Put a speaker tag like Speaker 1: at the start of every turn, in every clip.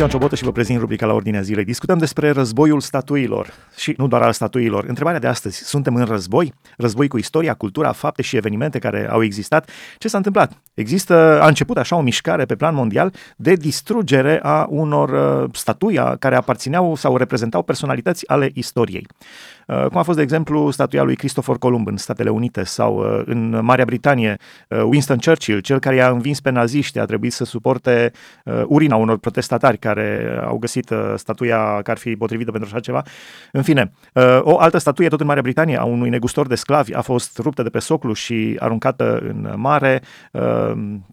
Speaker 1: Ioan Ciobotă și vă prezint rubrica la ordinea zilei. Discutăm despre războiul statuilor și nu doar al statuilor. Întrebarea de astăzi, suntem în război? Război cu istoria, cultura, fapte și evenimente care au existat? Ce s-a întâmplat? Există, a început așa o mișcare pe plan mondial de distrugere a unor uh, statui care aparțineau sau reprezentau personalități ale istoriei. Uh, cum a fost, de exemplu, statuia lui Christopher Columb în Statele Unite sau uh, în Marea Britanie, uh, Winston Churchill, cel care i-a învins pe naziști, a trebuit să suporte urina unor protestatari care au găsit statuia care ar fi potrivită pentru așa ceva. În fine, o altă statuie tot în Marea Britanie a unui negustor de sclavi a fost ruptă de pe soclu și aruncată în mare.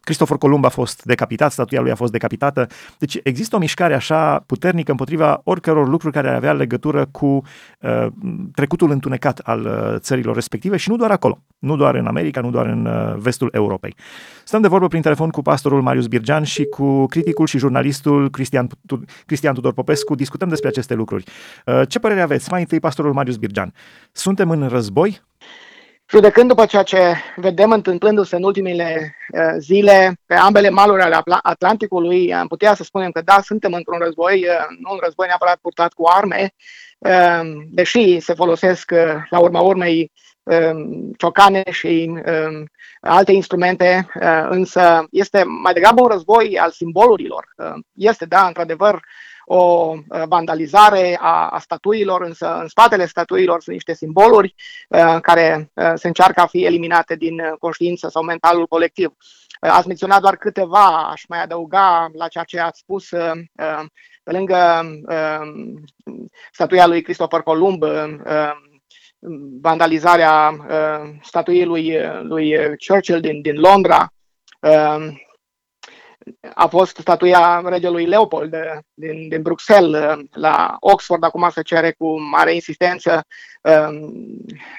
Speaker 1: Christopher Columb a fost decapitat, statuia lui a fost decapitată. Deci există o mișcare așa puternică împotriva oricăror lucruri care ar avea legătură cu trecutul întunecat al uh, țărilor respective și nu doar acolo, nu doar în America, nu doar în uh, vestul Europei. Stăm de vorbă prin telefon cu pastorul Marius Birgean și cu criticul și jurnalistul Cristian, Cristian Tudor Popescu. Discutăm despre aceste lucruri. Uh, ce părere aveți? Mai întâi, pastorul Marius Birgean. Suntem în război?
Speaker 2: Judecând după ceea ce vedem întâmplându-se în ultimele zile pe ambele maluri ale Atlanticului, am putea să spunem că da, suntem într-un război, nu un război neapărat purtat cu arme, Ehm, deși se folosesc eh, la urma urmei ehm, ciocane și ehm, alte instrumente, eh, însă este mai degrabă un război al simbolurilor. Este, da, într-adevăr, o eh, vandalizare a, a statuilor, însă în spatele statuilor sunt niște simboluri care se încearcă a fi eliminate din conștiință sau mentalul colectiv. Ați menționat doar câteva, aș mai adăuga la ceea ce ați spus pe lângă uh, statuia lui Christopher Columb, uh, vandalizarea uh, statuiei lui, lui Churchill din, din Londra, uh, a fost statuia regelui Leopold din, din Bruxelles la Oxford, acum se cere cu mare insistență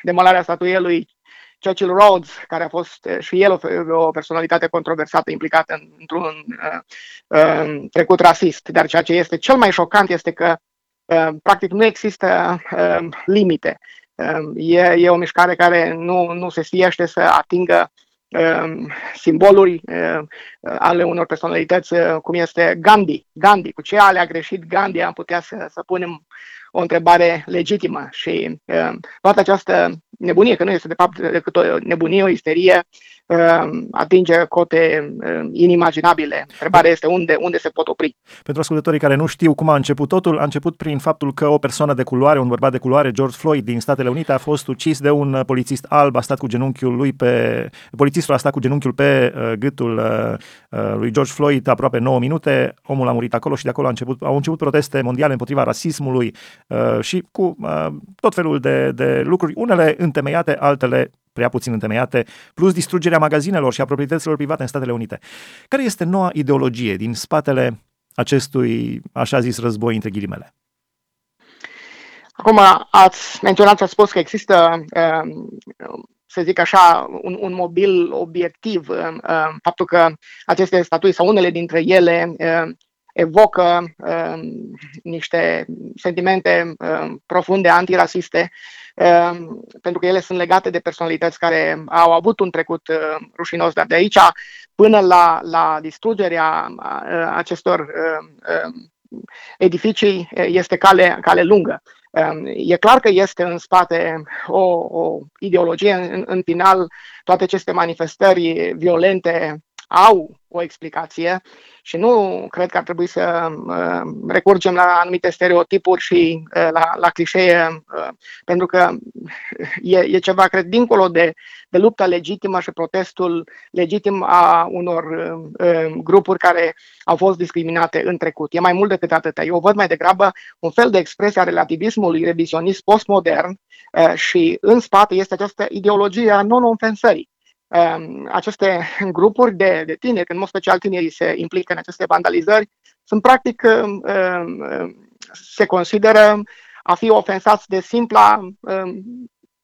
Speaker 2: demolarea statuiei lui Churchill Rhodes, care a fost eh, și el o, o personalitate controversată implicată într-un uh, uh, trecut rasist. Dar ceea ce este cel mai șocant este că uh, practic nu există uh, limite. Uh, e, e o mișcare care nu, nu se sfiește să atingă simboluri ale unor personalități cum este Gandhi. Gandhi, cu ce ale a greșit Gandhi, am putea să, să punem o întrebare legitimă și toată această nebunie, că nu este de fapt decât o nebunie, o isterie, Um, atinge cote um, inimaginabile. Întrebarea este unde, unde se pot opri.
Speaker 1: Pentru ascultătorii care nu știu cum a început totul, a început prin faptul că o persoană de culoare, un bărbat de culoare, George Floyd din Statele Unite, a fost ucis de un polițist alb, a stat cu genunchiul lui pe... Polițistul a stat cu genunchiul pe uh, gâtul uh, uh, lui George Floyd aproape 9 minute, omul a murit acolo și de acolo a început, au început proteste mondiale împotriva rasismului uh, și cu uh, tot felul de, de lucruri, unele întemeiate, altele prea puțin întemeiate, plus distrugerea magazinelor și a proprietăților private în Statele Unite. Care este noua ideologie din spatele acestui, așa zis, război între ghilimele?
Speaker 2: Acum ați menționat, ați spus că există, um, să zic așa, un, un mobil obiectiv, um, um, faptul că aceste statui sau unele dintre ele evocă niște sentimente profunde antirasiste Ehm, pentru că ele sunt legate de personalități care au avut un trecut ehm, rușinos, dar de aici până la, la distrugerea acestor ehm, edificii este cale, cale lungă. E clar că este în spate o, o ideologie, în, în final toate aceste manifestări violente au o explicație și nu cred că ar trebui să uh, recurgem la anumite stereotipuri și uh, la, la clișee, uh, pentru că e, e ceva, cred, dincolo de, de lupta legitimă și protestul legitim a unor grupuri care au fost discriminate în trecut. E mai mult decât atât. Eu văd mai degrabă un fel de expresie a relativismului revizionist postmodern și în spate este această ideologie a non-ofensării Ehm, aceste grupuri de, de tineri, în mod special tinerii se implică în aceste vandalizări, sunt practic, ehm, ehm, se consideră a fi ofensați de simpla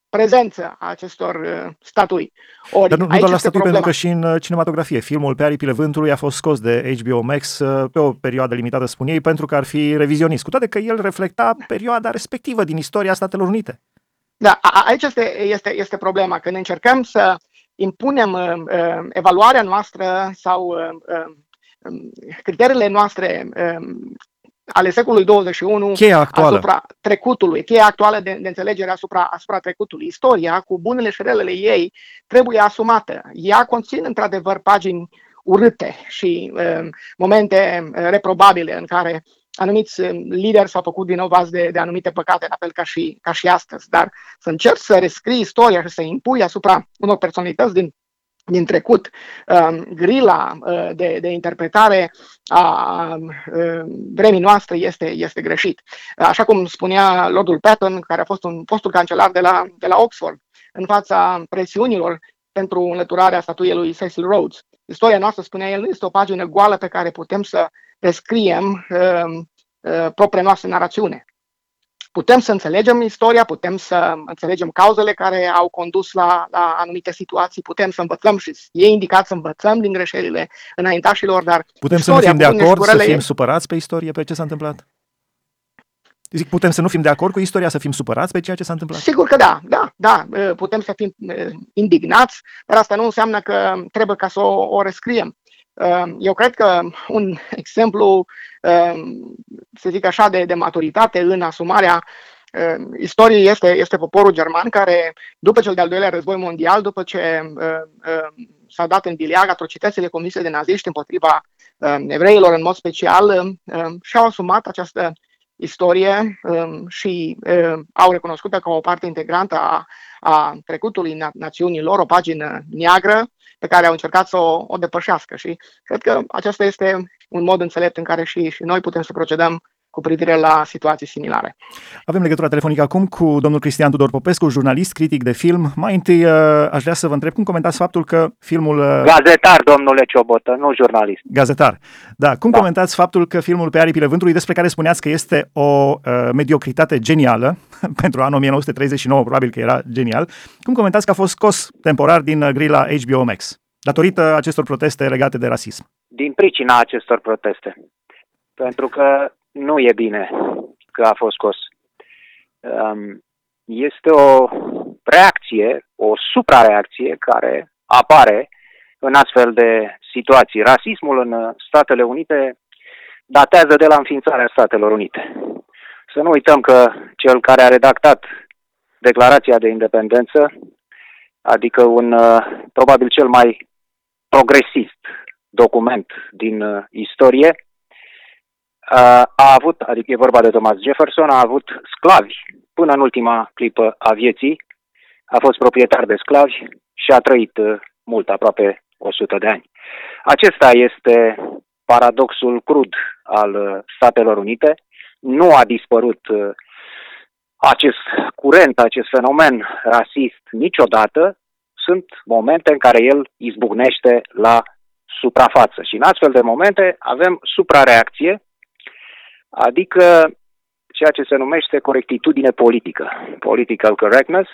Speaker 2: prezență a acestor statui.
Speaker 1: Ori, Dar nu, nu doar la statui, pentru că și în uh, cinematografie. Filmul Pe aripile vântului a fost scos de HBO Max uh, pe o perioadă limitată, spun ei, pentru că ar fi revizionist, cu toate că el reflecta perioada respectivă din istoria Statelor Unite.
Speaker 2: Da, aici este, este, este problema. Când încercăm să impunem uh, uh, evaluarea noastră sau uh, um, criteriile noastre ale secolului 21
Speaker 1: cheia actuală.
Speaker 2: asupra trecutului, cheia actuală de, de înțelegere asupra, asupra trecutului. Istoria, cu bunele și relele ei, trebuie asumată. Ea conține într-adevăr pagini urâte și uh, momente reprobabile în care anumiți lideri s-au făcut vinovați de, de anumite păcate, la fel ca și, ca și astăzi. Dar să încerci să rescrii istoria și să impui asupra unor personalități din din trecut, um, grila uh, de, de interpretare a uh, vremii noastre este, este greșit. Așa cum spunea Lordul Patton, care a fost un fostul cancelar de la, de la Oxford, în fața presiunilor pentru înlăturarea statuiei lui Cecil Rhodes. Istoria noastră, spunea el, este o pagină goală pe care putem să descriem uh, uh, propria noastră narațiune putem să înțelegem istoria, putem să înțelegem cauzele care au condus la, la anumite situații, putem să învățăm și e indicat să învățăm din greșelile înaintașilor, dar
Speaker 1: Putem să nu fim de acord, să fim supărați pe istorie, pe ce s-a întâmplat? Zic, putem să nu fim de acord cu istoria, să fim supărați pe ceea ce s-a întâmplat?
Speaker 2: Sigur că da, da, da, putem să fim indignați, dar asta nu înseamnă că trebuie ca să o, o rescriem. Eu cred că un exemplu Ehm, să zic așa, de, de maturitate în asumarea ehm, istoriei este, este poporul german care, după cel de-al doilea război mondial, după ce ehm, s-au dat în biliag atrocitățile comise de naziști împotriva evreilor în mod special, și-au asumat această istorie și au recunoscut-o ca o parte integrantă a, a trecutului națiunii lor, o pagină neagră pe care au încercat să o, o depășească. Și cred că acesta este un mod înțelept în care și, și noi putem să procedăm cu privire la situații similare.
Speaker 1: Avem legătura telefonică acum cu domnul Cristian Tudor Popescu, jurnalist, critic de film. Mai întâi uh, aș vrea să vă întreb cum comentați faptul că filmul... Uh,
Speaker 3: gazetar, domnule Ciobotă, nu jurnalist.
Speaker 1: Gazetar. Da, cum da. comentați faptul că filmul Pe aripile vântului, despre care spuneați că este o uh, mediocritate genială, pentru anul 1939 probabil că era genial, cum comentați că a fost scos temporar din uh, grila HBO Max, datorită acestor proteste legate de rasism?
Speaker 3: Din pricina acestor proteste. Pentru că nu e bine că a fost scos. Um, este o reacție, o suprareacție care apare în astfel de situații. Rasismul în Statele Unite datează de la înființarea Statelor Unite. Să nu uităm că cel care a redactat Declarația de Independență, adică un uh, probabil cel mai progresist document din uh, istorie, a avut, adică e vorba de Thomas Jefferson, a avut sclavi până în ultima clipă a vieții, a fost proprietar de sclavi și a trăit uh, mult, aproape 100 de ani. Acesta este paradoxul crud al uh, Statelor Unite. Nu a dispărut uh, acest curent, acest fenomen rasist niciodată. Sunt momente în care el izbucnește la suprafață și în astfel de momente avem suprareacție adică ceea ce se numește corectitudine politică, political correctness,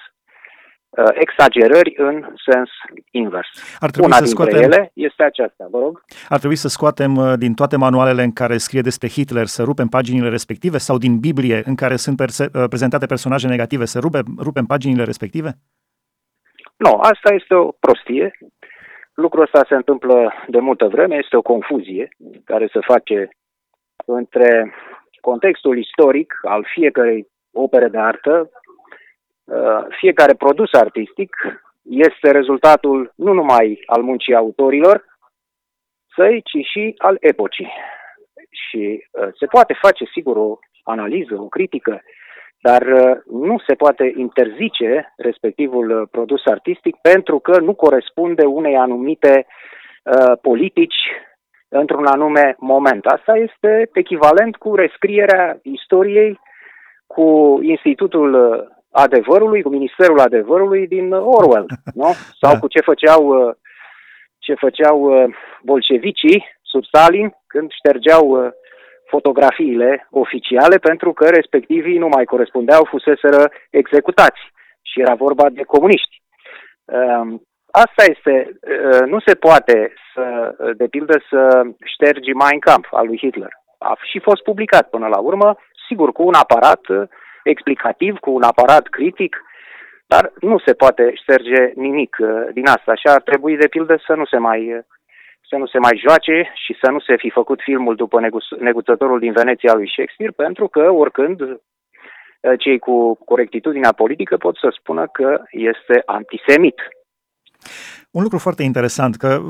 Speaker 3: uh, exagerări în sens invers.
Speaker 1: Ar trebui
Speaker 3: Una
Speaker 1: să
Speaker 3: dintre
Speaker 1: scoatem,
Speaker 3: ele este aceasta, vă rog.
Speaker 1: Ar trebui să scoatem uh, din toate manualele în care scrie despre Hitler să rupem paginile respective sau din Biblie în care sunt perse- uh, prezentate personaje negative să rupem, rupem paginile respective?
Speaker 3: Nu, asta este o prostie. Lucrul ăsta se întâmplă de multă vreme, este o confuzie care se face între contextul istoric al fiecărei opere de artă, uh, fiecare produs artistic este rezultatul nu numai al muncii autorilor săi, ci și al epocii. Și uh, se poate face, sigur, o analiză, o critică, dar uh, nu se poate interzice respectivul produs artistic pentru că nu corespunde unei anumite politici într-un anume moment. Asta este echivalent cu rescrierea istoriei cu Institutul Adevărului, cu Ministerul Adevărului din Orwell, nu? Sau da. cu ce făceau, ce făceau bolșevicii sub Stalin când ștergeau fotografiile oficiale pentru că respectivii nu mai corespundeau, fuseseră executați și era vorba de comuniști. Ehm, Asta este, uh, nu se poate să, uh, de pildă, să ștergi Mein Kampf al lui Hitler. A și fost publicat până la urmă, sigur, cu un aparat uh, explicativ, cu un aparat critic, dar nu se poate șterge nimic din asta. Așa ar trebui, de pildă, să nu se mai, să nu se mai joace și să nu se fi făcut filmul după negu- neguțătorul din Veneția lui Shakespeare, pentru că oricând uh, cei cu corectitudinea politică pot să spună că este antisemit.
Speaker 1: Un lucru foarte interesant, că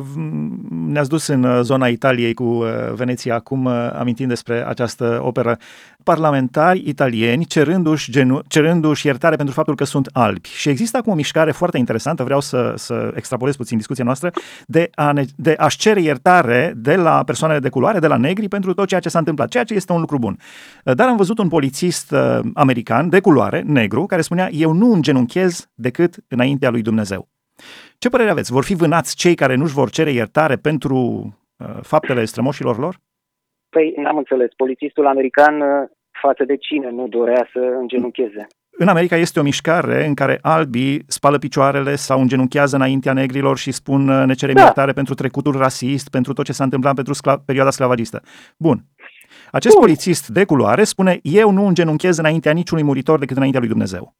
Speaker 1: ne-ați dus în uh, zona Italiei cu uh, Veneția acum, uh, amintind despre această operă, parlamentari italieni cerându-și, genu- cerându-și iertare pentru faptul că sunt albi. Și există acum o mișcare foarte interesantă, vreau să, să extrapolez puțin discuția noastră, de, a ne, de a-și cere iertare de la persoanele de culoare, de la negri, pentru tot ceea ce s-a întâmplat, ceea ce este un lucru bun. Dar am văzut un polițist american de culoare, negru, care spunea, eu nu îngenunchez decât înaintea lui Dumnezeu. Ce părere aveți? Vor fi vânați cei care nu-și vor cere iertare pentru uh, faptele strămoșilor lor?
Speaker 3: Păi, n-am înțeles. Polițistul american uh, față de cine nu dorea să îngenuncheze?
Speaker 1: În America este o mișcare în care albii spală picioarele sau îngenunchează înaintea negrilor și spun uh, ne cerem da. iertare pentru trecutul rasist, pentru tot ce s-a întâmplat pentru scla- perioada sclavagistă. Bun. Acest Bun. polițist de culoare spune, eu nu îngenunchez înaintea niciunui muritor decât înaintea lui Dumnezeu.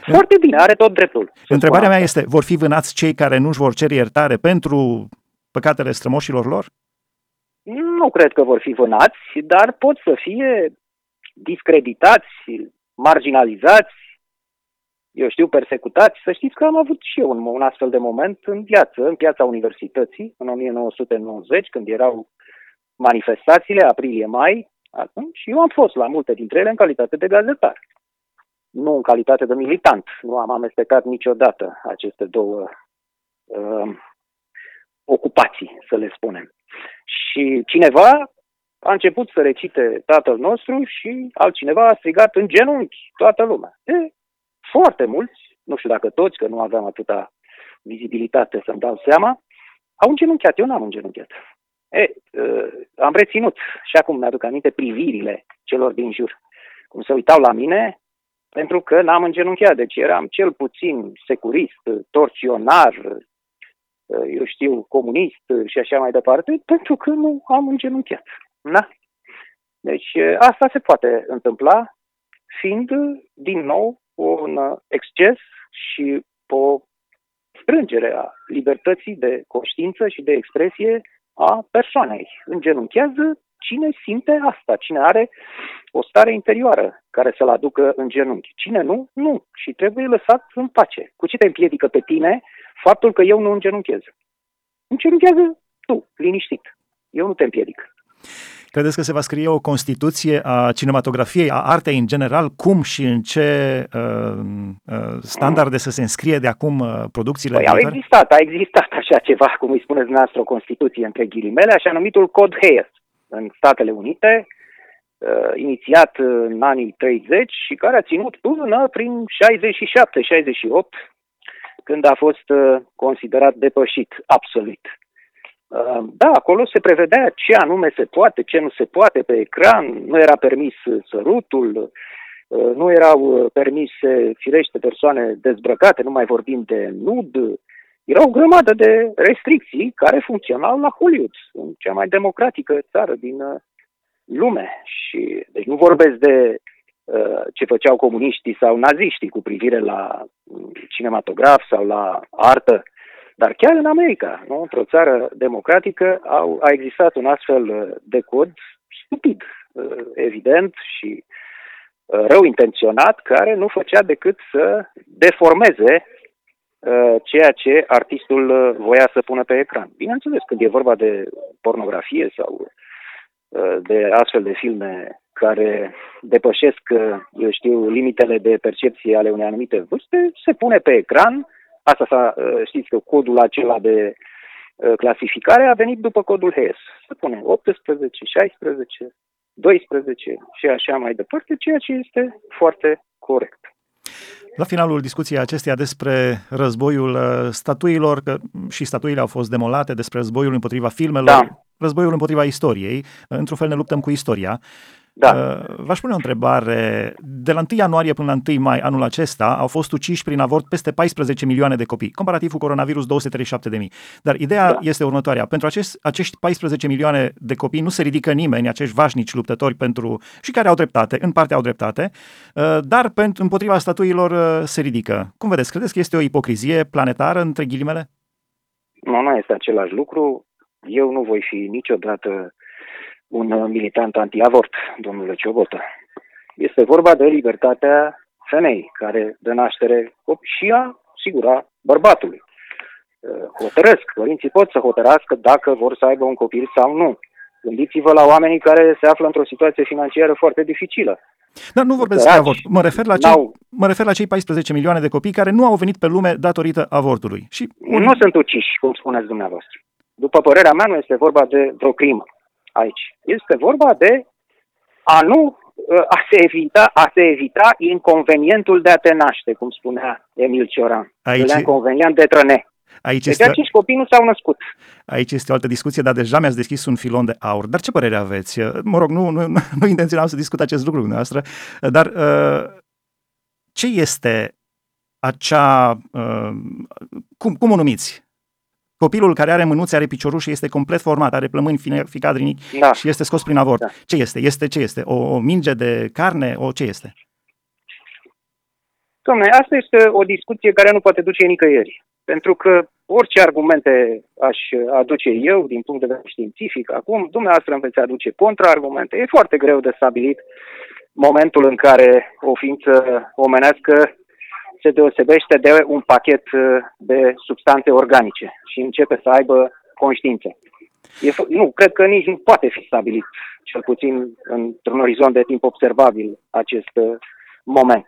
Speaker 3: Foarte bine, are tot dreptul.
Speaker 1: Întrebarea mea este, vor fi vânați cei care nu-și vor cere iertare pentru păcatele strămoșilor lor?
Speaker 3: Nu cred că vor fi vânați, dar pot să fie discreditați, marginalizați, eu știu, persecutați. Să știți că am avut și eu un, un astfel de moment în viață, în piața universității, în 1990, când erau manifestațiile, aprilie-mai, și eu am fost la multe dintre ele în calitate de gazetar nu în calitate de militant. Nu am amestecat niciodată aceste două uh, ocupații, să le spunem. Și cineva a început să recite Tatăl nostru și altcineva a strigat în genunchi toată lumea. E, foarte mulți, nu știu dacă toți, că nu aveam atâta vizibilitate să-mi dau seama, au îngenunchiat. Eu n-am îngenunchiat. E, uh, am reținut și acum mi-aduc aminte privirile celor din jur. Cum se uitau la mine, pentru că n-am îngenunchiat, deci eram cel puțin securist, torționar, eu știu, comunist și așa mai departe, pentru că nu am îngenunchiat. Da? Deci asta se poate întâmpla, fiind din nou un exces și o strângere a libertății de conștiință și de expresie a persoanei. Îngenunchează cine simte asta, cine are o stare interioară care să-l aducă în genunchi. Cine nu, nu. Și trebuie lăsat în pace. Cu ce te împiedică pe tine faptul că eu nu îngenunchez? Îngenunchează tu, liniștit. Eu nu te împiedic.
Speaker 1: Credeți că se va scrie o Constituție a cinematografiei, a artei în general? Cum și în ce uh, uh, standarde să se înscrie de acum uh, producțiile
Speaker 3: păi, au existat, a existat așa ceva, cum îi spuneți dumneavoastră, o Constituție între ghilimele, așa numitul Cod Hayes în Statele Unite, uh, inițiat în anii 30 și care a ținut până prin 67-68, când a fost uh, considerat depășit absolut. Uh, da, acolo se prevedea ce anume se poate, ce nu se poate pe ecran, nu era permis sărutul, nu erau permise, firește, persoane dezbrăcate, nu mai vorbim de nud, era o grămadă de restricții care funcționau la Hollywood, în cea mai democratică țară din uh, lume. Și, deci nu vorbesc de uh, ce făceau comuniștii sau naziștii cu privire la mm, cinematograf sau la artă, dar chiar în America, nu? într-o țară democratică, au, a existat un astfel uh, de cod stupid, uh, evident și rău intenționat, care nu făcea decât să deformeze Uh, ceea ce artistul uh, voia să pună pe ecran. Bineînțeles, când e vorba de pornografie sau uh, de astfel de filme care depășesc, eu știu, limitele de percepție ale unei anumite vârste, se pune pe ecran. Asta s-a, știți că codul acela de clasificare a venit după codul HES. Se pune 18, 16, 12 și așa mai departe, ceea ce este foarte corect.
Speaker 1: La finalul discuției acesteia despre războiul uh, statuilor, că și statuile au fost demolate, despre războiul împotriva filmelor, da. războiul împotriva istoriei, într-un fel ne luptăm cu istoria. Da. Uh, v-aș pune o întrebare. De la 1 ianuarie până la 1 mai anul acesta au fost uciși prin avort peste 14 milioane de copii, comparativ cu coronavirus 237 de mii. Dar ideea da. este următoarea. Pentru acest, acești 14 milioane de copii nu se ridică nimeni, acești vașnici luptători pentru și care au dreptate, în parte au dreptate, uh, dar pentru împotriva statuilor uh, se ridică. Cum vedeți? Credeți că este o ipocrizie planetară între ghilimele?
Speaker 3: Nu, nu este același lucru. Eu nu voi fi niciodată un militant anti-avort, domnule Ciobotă. Este vorba de libertatea femei care dă naștere și a, sigur, a bărbatului. Uh, hotărăsc, părinții pot să hotărască dacă vor să aibă un copil sau nu. Gândiți-vă la oamenii care se află într-o situație financiară foarte dificilă.
Speaker 1: Dar nu vorbesc despre avort. Mă refer, la cei, mă refer la cei 14 milioane de copii care nu au venit pe lume datorită avortului. Și
Speaker 3: un... Nu sunt uciși, cum spuneți dumneavoastră. După părerea mea, nu este vorba de vreo crimă aici. Este vorba de a nu a se evita, a se evita inconvenientul de a te naște, cum spunea Emil Cioran. Aici... Inconvenient de trăne. Aici deci este... acești copii nu s-au născut.
Speaker 1: Aici este o altă discuție, dar deja mi-ați deschis un filon de aur. Dar ce părere aveți? Mă rog, nu, nu, nu intenționam să discut acest lucru dumneavoastră, dar uh, ce este acea... Uh, cum, cum o numiți? Copilul care are mânuțe, are picioruș este complet format, are plămâni ficadrinic da. și este scos prin avort. Da. Ce este? Este ce este? O, o minge de carne? O ce este?
Speaker 3: Dom'le, asta este o discuție care nu poate duce nicăieri. Pentru că orice argumente aș aduce eu din punct de vedere științific, acum dumneavoastră îmi veți aduce contraargumente. E foarte greu de stabilit momentul în care o ființă omenească se deosebește de un pachet de substanțe organice și începe să aibă conștiință. E, nu, cred că nici nu poate fi stabilit, cel puțin într-un orizont de timp observabil, acest moment.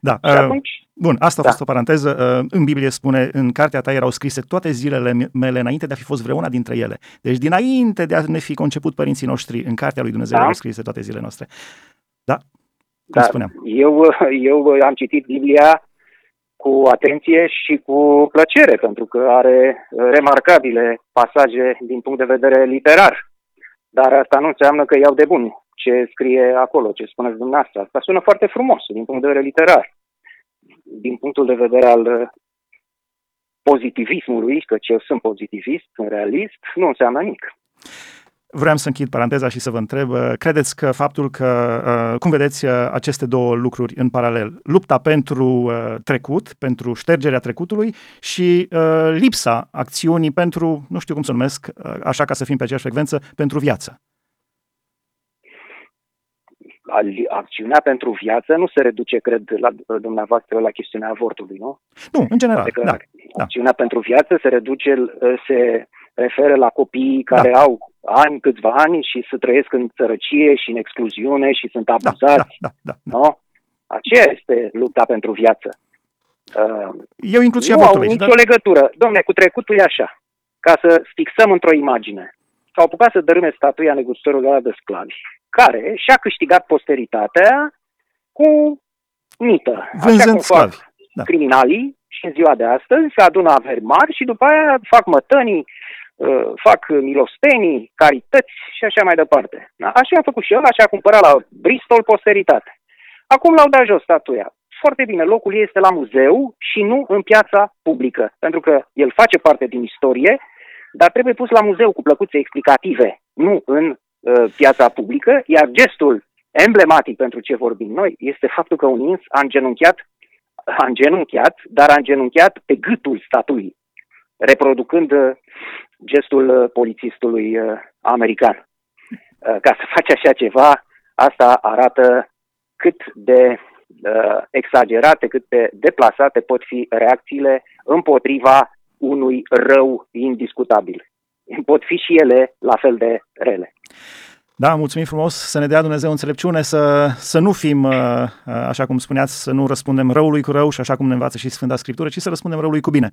Speaker 1: Da. Și uh, atunci, bun, asta a da. fost o paranteză. Uh, în Biblie spune, în cartea ta erau scrise toate zilele mele înainte de a fi fost vreuna dintre ele. Deci dinainte de a ne fi conceput părinții noștri, în cartea lui Dumnezeu da. erau scrise toate zilele noastre. Da? Cum da. spuneam.
Speaker 3: Eu, eu am citit Biblia cu atenție și cu plăcere, pentru că are remarcabile pasaje din punct de vedere literar. Dar asta nu înseamnă că iau de bun ce scrie acolo, ce spuneți dumneavoastră. Asta sună foarte frumos din punct de vedere literar. Din punctul de vedere al uh, pozitivismului, că eu sunt pozitivist, sunt realist, nu înseamnă nimic.
Speaker 1: Vreau să închid paranteza și să vă întreb, uh, credeți că faptul că, uh, cum vedeți aceste două lucruri în paralel, lupta pentru trecut, pentru ștergerea trecutului și lipsa acțiunii pentru, nu știu cum să numesc, așa ca să fim pe aceeași frecvență, pentru viață?
Speaker 3: acțiunea pentru viață nu se reduce, cred, la dumneavoastră la chestiunea avortului, nu?
Speaker 1: Nu, în general, da, da.
Speaker 3: Acțiunea da. pentru viață se reduce, se referă la copiii care da. au ani, câțiva ani și să trăiesc în sărăcie și în excluziune și sunt da, abuzați, da, da, da, da. nu? Aceea este lupta pentru viață.
Speaker 1: Uh, Eu inclus și
Speaker 3: Nu au nicio dar... legătură. Domne, cu trecutul e așa. Ca să fixăm într-o imagine. S-au apucat să dărâme statuia negustorului de sclavi care și-a câștigat posteritatea cu mită.
Speaker 1: Vânzând Așa cum fac
Speaker 3: da. criminalii și în ziua de astăzi se adună averi mari și după aia fac mătănii, uh, fac milostenii, carități și așa mai departe. Da? Așa a făcut și el, așa a cumpărat la Bristol posteritate. Acum l-au dat jos statuia. Foarte bine, locul este la muzeu și nu în piața publică, pentru că el face parte din istorie, dar trebuie pus la muzeu cu plăcuțe explicative, nu în Uh, piața publică, iar gestul emblematic pentru ce vorbim noi este faptul că un ins a îngenunchiat, a îngenunchiat, dar a îngenunchiat pe gâtul statuii, reproducând uh, gestul uh, polițistului american. Ca să faci așa ceva, asta arată cât de uh, exagerate, cât de deplasate pot fi reacțiile împotriva unui rău indiscutabil. Pot fi și ele la fel de rele.
Speaker 1: Da, mulțumim frumos, să ne dea Dumnezeu înțelepciune, să, să nu fim, uh, uh, așa cum spuneați, să nu răspundem răului cu rău și așa cum ne învață și Sfânta Scriptură, ci să răspundem răului cu bine.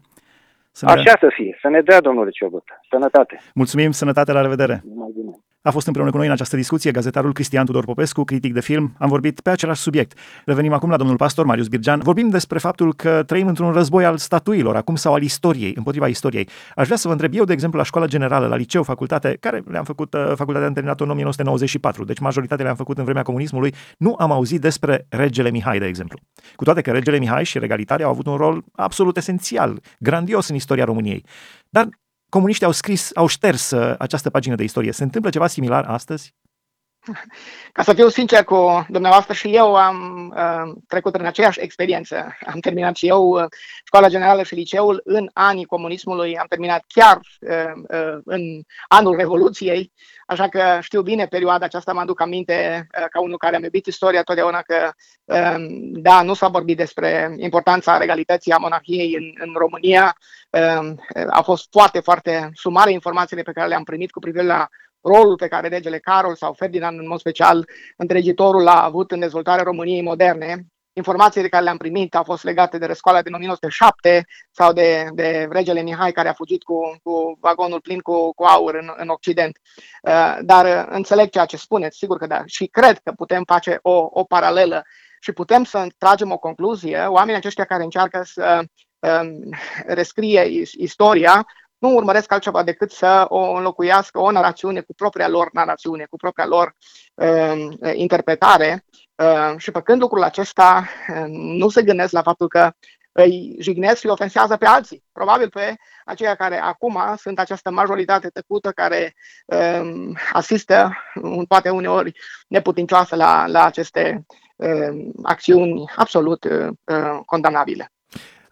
Speaker 3: Să ne... Așa să fie, să ne dea Domnul Ciobot. Sănătate!
Speaker 1: Mulțumim, sănătate, la revedere!
Speaker 3: Mai bine.
Speaker 1: A fost împreună cu noi în această discuție gazetarul Cristian Tudor Popescu, critic de film. Am vorbit pe același subiect. Revenim acum la domnul pastor Marius Birgean. Vorbim despre faptul că trăim într-un război al statuilor, acum sau al istoriei, împotriva istoriei. Aș vrea să vă întreb eu, de exemplu, la școala generală, la liceu, facultate, care le-am făcut, uh, facultatea am terminat în 1994, deci majoritatea le-am făcut în vremea comunismului, nu am auzit despre regele Mihai, de exemplu. Cu toate că regele Mihai și regalitatea au avut un rol absolut esențial, grandios în istoria României. Dar comuniștii au scris, au șters uh, această pagină de istorie. Se întâmplă ceva similar astăzi?
Speaker 2: Ca să fiu sincer cu dumneavoastră și eu am uh, trecut în aceeași experiență. Am terminat și eu uh, școala generală și liceul. În anii comunismului, am terminat chiar uh, uh, în anul Revoluției, așa că știu bine perioada aceasta, mă aduc aminte uh, ca unul care am iubit istoria totdeauna că, uh, da, nu s-a vorbit despre importanța regalității a monarhiei în, în România, uh, au fost foarte, foarte sumare informațiile pe care le-am primit cu privire la rolul pe care regele Carol sau Ferdinand în mod special întregitorul l-a avut în dezvoltarea României moderne. Informațiile care le-am primit au fost legate de răscoala din 1907 sau de, de regele Mihai care a fugit cu, cu vagonul plin cu, cu aur în, în Occident. Uh, dar uh, înțeleg ceea ce spuneți, sigur că da. Și cred că putem face o, o paralelă și putem să tragem o concluzie. Oamenii aceștia care încearcă să um, rescrie istoria nu urmăresc altceva decât să o înlocuiască o narațiune cu propria lor narațiune, cu propria lor uh, interpretare uh, și făcând lucrul acesta uh, nu se gândesc la faptul că îi jignesc și ofensează pe alții. Probabil pe aceia care acum sunt această majoritate tăcută care uh, asistă, poate uneori neputincioasă la, la aceste uh, acțiuni absolut uh, condamnabile.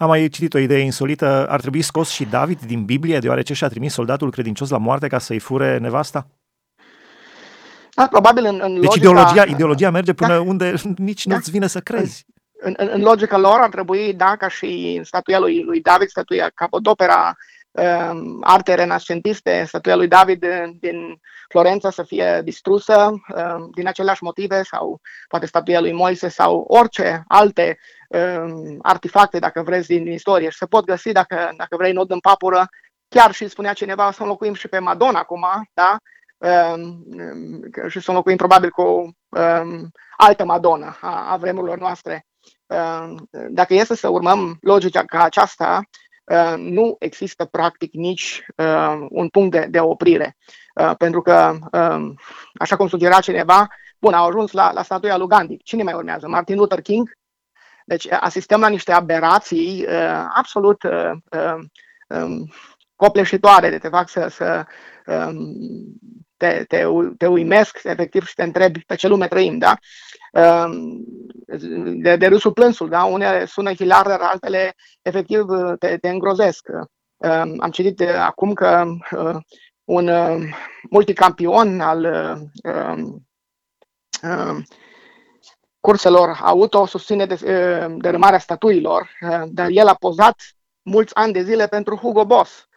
Speaker 1: Am mai citit o idee insolită, ar trebui scos și David din Biblie, deoarece și-a trimis soldatul credincios la moarte ca să-i fure nevasta?
Speaker 2: Da, probabil în, în
Speaker 1: deci
Speaker 2: logica...
Speaker 1: ideologia, ideologia merge până da. unde nici da. nu-ți vine să crezi.
Speaker 2: În, în, în logica lor ar trebui, da, ca și statuia lui, lui David, statuia capodopera uh, arte renascentiste, statuia lui David din Florența să fie distrusă uh, din aceleași motive sau poate statuia lui Moise sau orice alte uh, artefacte, dacă vreți, din, din istorie și se pot găsi, dacă, dacă vrei, not în papură, chiar și spunea cineva să înlocuim și pe Madonna acum, da? Uh, și să înlocuim probabil cu uh, altă Madonna a, a vremurilor noastre. Uh, dacă este să urmăm logica ca aceasta, uh, nu există practic nici uh, un punct de, de oprire. Uh, pentru că, uh, așa cum sugera cineva, bun, au ajuns la, la statuia lui Gandhi. Cine mai urmează? Martin Luther King? Deci uh, asistăm la niște aberații uh, absolut uh, uh, um, copleșitoare de te fac să, să um, te, te, te uimesc efectiv și te întrebi pe ce lume trăim, da? Um, de, de râsul plânsul, da? Unele sună hilar, dar altele efectiv te, te îngrozesc. Um, am citit acum că uh, un uh, multicampion al uh, uh, curselor auto susține de, uh, dărâmarea statuilor, uh, dar el a pozat mulți ani de zile pentru Hugo Boss,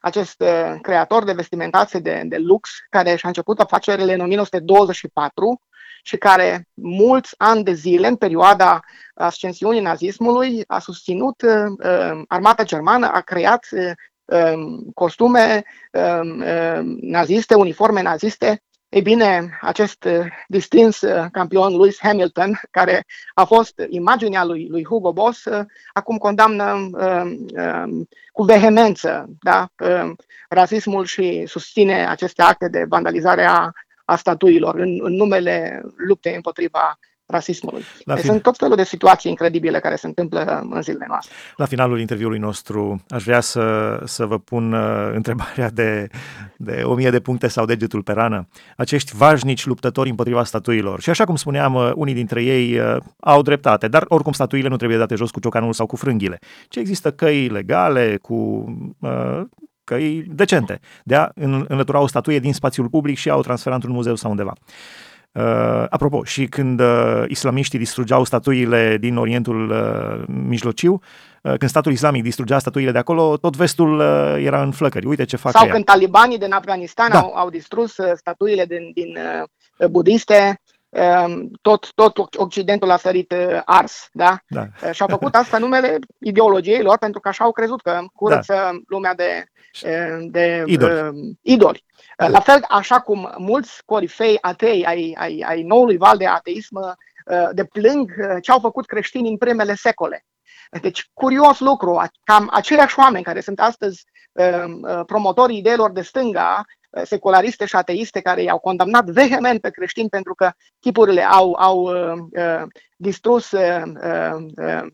Speaker 2: acest uh, creator de vestimentație de, de lux, care și-a început afacerile în 1924 și care mulți ani de zile, în perioada ascensiunii nazismului, a susținut uh, armata germană, a creat uh, Um, costume um, um, naziste, uniforme naziste. Ei bine, acest uh, distins uh, campion Lewis Hamilton, care a fost imaginea lui, lui Hugo Boss, uh, acum condamnă cu vehemență da, rasismul și susține aceste acte de vandalizare a, a statuilor în, în numele luptei împotriva rasismului. La deci fin... Sunt tot felul de situații incredibile care se întâmplă în zilele noastre.
Speaker 1: La finalul interviului nostru aș vrea să, să vă pun uh, întrebarea de, de o mie de puncte sau degetul pe rană. Acești vașnici luptători împotriva statuilor. Și așa cum spuneam, uh, unii dintre ei uh, au dreptate, dar oricum statuile nu trebuie date jos cu ciocanul sau cu frânghile. Ce există căi legale, cu uh, căi decente de a înlătura o statuie din spațiul public și a o transfera într-un muzeu sau undeva. Uh, apropo, și când uh, islamiștii distrugeau statuile din Orientul uh, Mijlociu, uh, când statul islamic distrugea statuile de acolo, tot vestul uh, era în flăcări. Uite ce fac
Speaker 2: Sau ea. când talibanii din Afganistan da. au, au distrus uh, statuile din, din uh, budiste, um, tot, tot Occidentul a sărit uh, ars, da? da. Uh, și au făcut asta numele ideologiei lor, pentru că așa au crezut că curăță da. lumea de, de idoli. idoli. La fel, așa cum mulți corifei atei ai, ai, ai noului val de ateism uh, de plâng uh, ce au făcut creștinii în primele secole. Deci, curios lucru, cam aceiași oameni care sunt astăzi uh, promotorii ideilor de stânga, seculariste și ateiste, care i-au condamnat vehement pe creștini pentru că tipurile au, au uh, distrus uh, uh,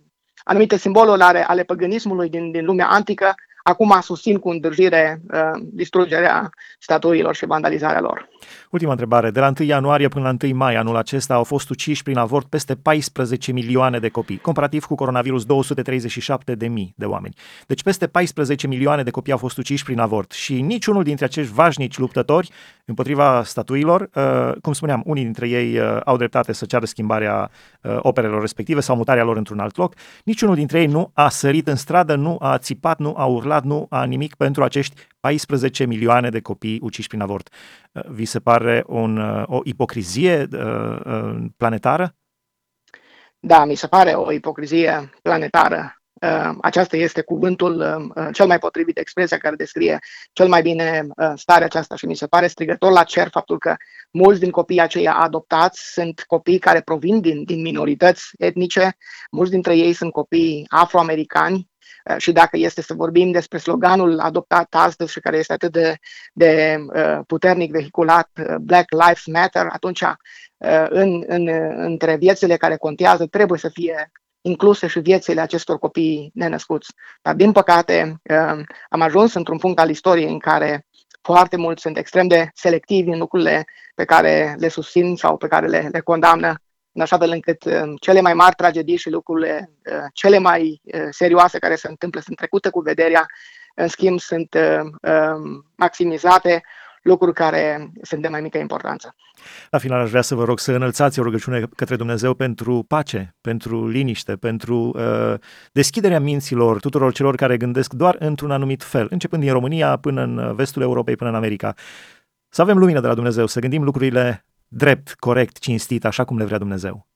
Speaker 2: anumite simboluri ale, ale păgânismului din, din lumea antică, acum susțin cu îndârjire distrugerea statuilor și vandalizarea lor.
Speaker 1: Ultima întrebare. De la 1 ianuarie până la 1 mai anul acesta au fost uciși prin avort peste 14 milioane de copii, comparativ cu coronavirus 237 de mii de oameni. Deci peste 14 milioane de copii au fost uciși prin avort și niciunul dintre acești vașnici luptători împotriva statuilor, uh, cum spuneam, unii dintre ei uh, au dreptate să ceară schimbarea uh, operelor respective sau mutarea lor într-un alt loc, niciunul dintre ei nu a sărit în stradă, nu a țipat, nu a urlat, nu a nimic pentru acești 14 milioane de copii uciși prin avort. Vi se pare un, o ipocrizie planetară?
Speaker 2: Da, mi se pare o ipocrizie planetară Uh, aceasta este cuvântul uh, uh, cel mai potrivit, expresia care descrie cel mai bine starea aceasta și mi se pare strigător la cer faptul că mulți din copiii aceia adoptați sunt copii care provin din, din minorități etnice, mulți dintre ei sunt copii afroamericani, și dacă este să vorbim despre sloganul adoptat astăzi și care este atât de, de puternic vehiculat, Black Lives Matter, atunci în, în, între viețile care contează trebuie să fie incluse și viețile acestor copii nenăscuți. Dar, din păcate, um, am ajuns într-un punct al istoriei în care foarte mulți sunt extrem de selectivi în lucrurile pe care le susțin sau pe care le, le condamnă, în așa fel încât um, cele mai mari tragedii și lucrurile uh, cele mai uh, serioase care se întâmplă sunt trecute cu vederea, în schimb sunt uh, um, maximizate lucruri care sunt de mai mică importanță.
Speaker 1: La final aș vrea să vă rog să înălțați o rugăciune către Dumnezeu pentru pace, pentru liniște, pentru uh, deschiderea minților tuturor celor care gândesc doar într-un anumit fel, începând din România până în vestul Europei, până în America. Să avem lumină de la Dumnezeu, să gândim lucrurile drept, corect, cinstit, așa cum le vrea Dumnezeu.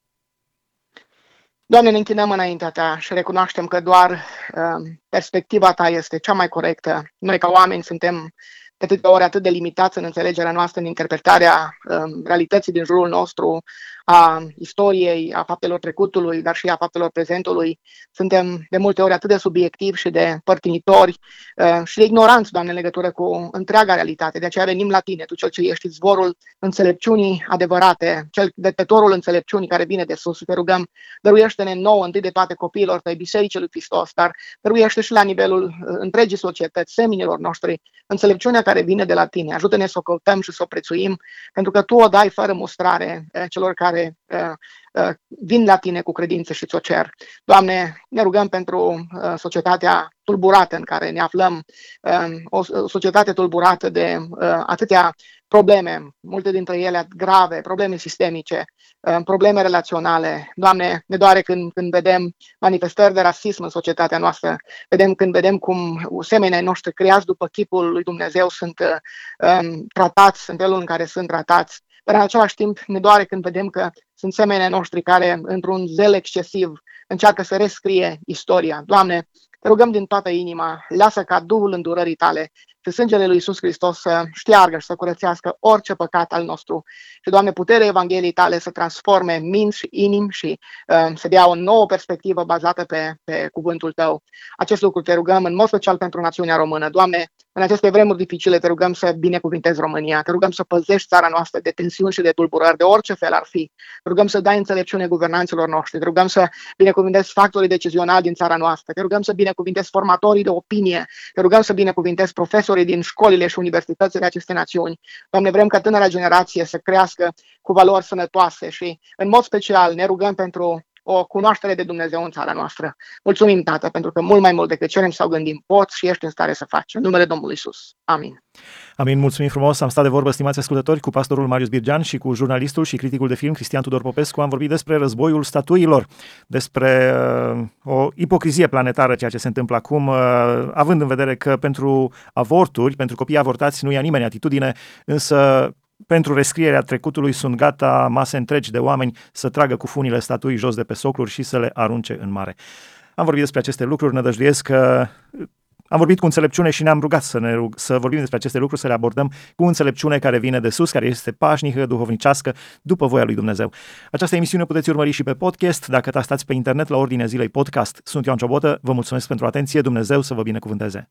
Speaker 2: Doamne, ne închinăm înaintea Ta și recunoaștem că doar uh, perspectiva Ta este cea mai corectă. Noi ca oameni suntem de atâtea ori atât de limitați în înțelegerea noastră, în interpretarea um, realității din jurul nostru, a istoriei, a faptelor trecutului, dar și a faptelor prezentului. Suntem de multe ori atât de subiectivi și de părtinitori uh, și de ignoranți, Doamne, în legătură cu întreaga realitate. De aceea venim la Tine, Tu cel ce ești zborul înțelepciunii adevărate, cel detectorul înțelepciunii care vine de sus și te rugăm, dăruiește-ne nouă întâi de toate copiilor Tăi, Bisericii lui Hristos, dar dăruiește și la nivelul uh, întregii societăți, seminilor noștri, înțelepciunea care vine de la Tine. Ajută-ne să o căutăm și să o prețuim, pentru că Tu o dai fără mustrare uh, celor care care uh, uh, vin la tine cu credință și ți-o cer. Doamne, ne rugăm pentru uh, societatea tulburată în care ne aflăm, um, o societate tulburată de atâtea probleme, multe dintre ele grave, probleme sistemice, probleme relaționale. Doamne, ne doare când, când vedem manifestări de rasism în societatea noastră, vedem când vedem cum semenii noștri creați după chipul lui Dumnezeu sunt um, tratați în felul în care sunt tratați dar în același timp ne doare când vedem că sunt semenii noștri care, într-un zel excesiv, încearcă să rescrie istoria. Doamne, te rugăm din toată inima, lasă ca Duhul îndurării tale și sângele lui Iisus Hristos să șteargă și să curățească orice păcat al nostru. Și, Doamne, puterea Evangheliei tale să transforme minți și inimi și uh, să dea o nouă perspectivă bazată pe, pe cuvântul tău. Acest lucru te rugăm în mod special pentru națiunea română. Doamne, în aceste vremuri dificile te rugăm să binecuvintezi România, te rugăm să păzești țara noastră de tensiuni și de tulburări, de orice fel ar fi. Te rugăm să dai înțelepciune guvernanților noștri, te rugăm să binecuvintezi factorii decizionali din țara noastră, te rugăm să binecuvintezi formatorii de opinie, te rugăm să binecuvintezi profesorii din școlile și universitățile acestei națiuni. Doamne, vrem ca tânăra generație să crească cu valori sănătoase și, în mod special, ne rugăm pentru o cunoaștere de Dumnezeu în țara noastră. Mulțumim, Tată, pentru că mult mai mult decât cerem sau gândim, poți și ești în stare să faci. În numele Domnului Isus. Amin.
Speaker 1: Amin, mulțumim frumos. Am stat de vorbă, stimați ascultători, cu pastorul Marius Birgean și cu jurnalistul și criticul de film Cristian Tudor Popescu. Am vorbit despre războiul statuilor, despre uh, o ipocrizie planetară, ceea ce se întâmplă acum, uh, având în vedere că pentru avorturi, pentru copii avortați, nu ia nimeni atitudine, însă pentru rescrierea trecutului sunt gata mase întregi de oameni să tragă cu funile statui jos de pe socluri și să le arunce în mare. Am vorbit despre aceste lucruri, nădăjduiesc că am vorbit cu înțelepciune și ne-am rugat să, ne rug, să vorbim despre aceste lucruri, să le abordăm cu înțelepciune care vine de sus, care este pașnică, duhovnicească, după voia lui Dumnezeu. Această emisiune puteți urmări și pe podcast, dacă tastați pe internet la Ordinea Zilei Podcast. Sunt Ioan Ciobotă, vă mulțumesc pentru atenție, Dumnezeu să vă binecuvânteze.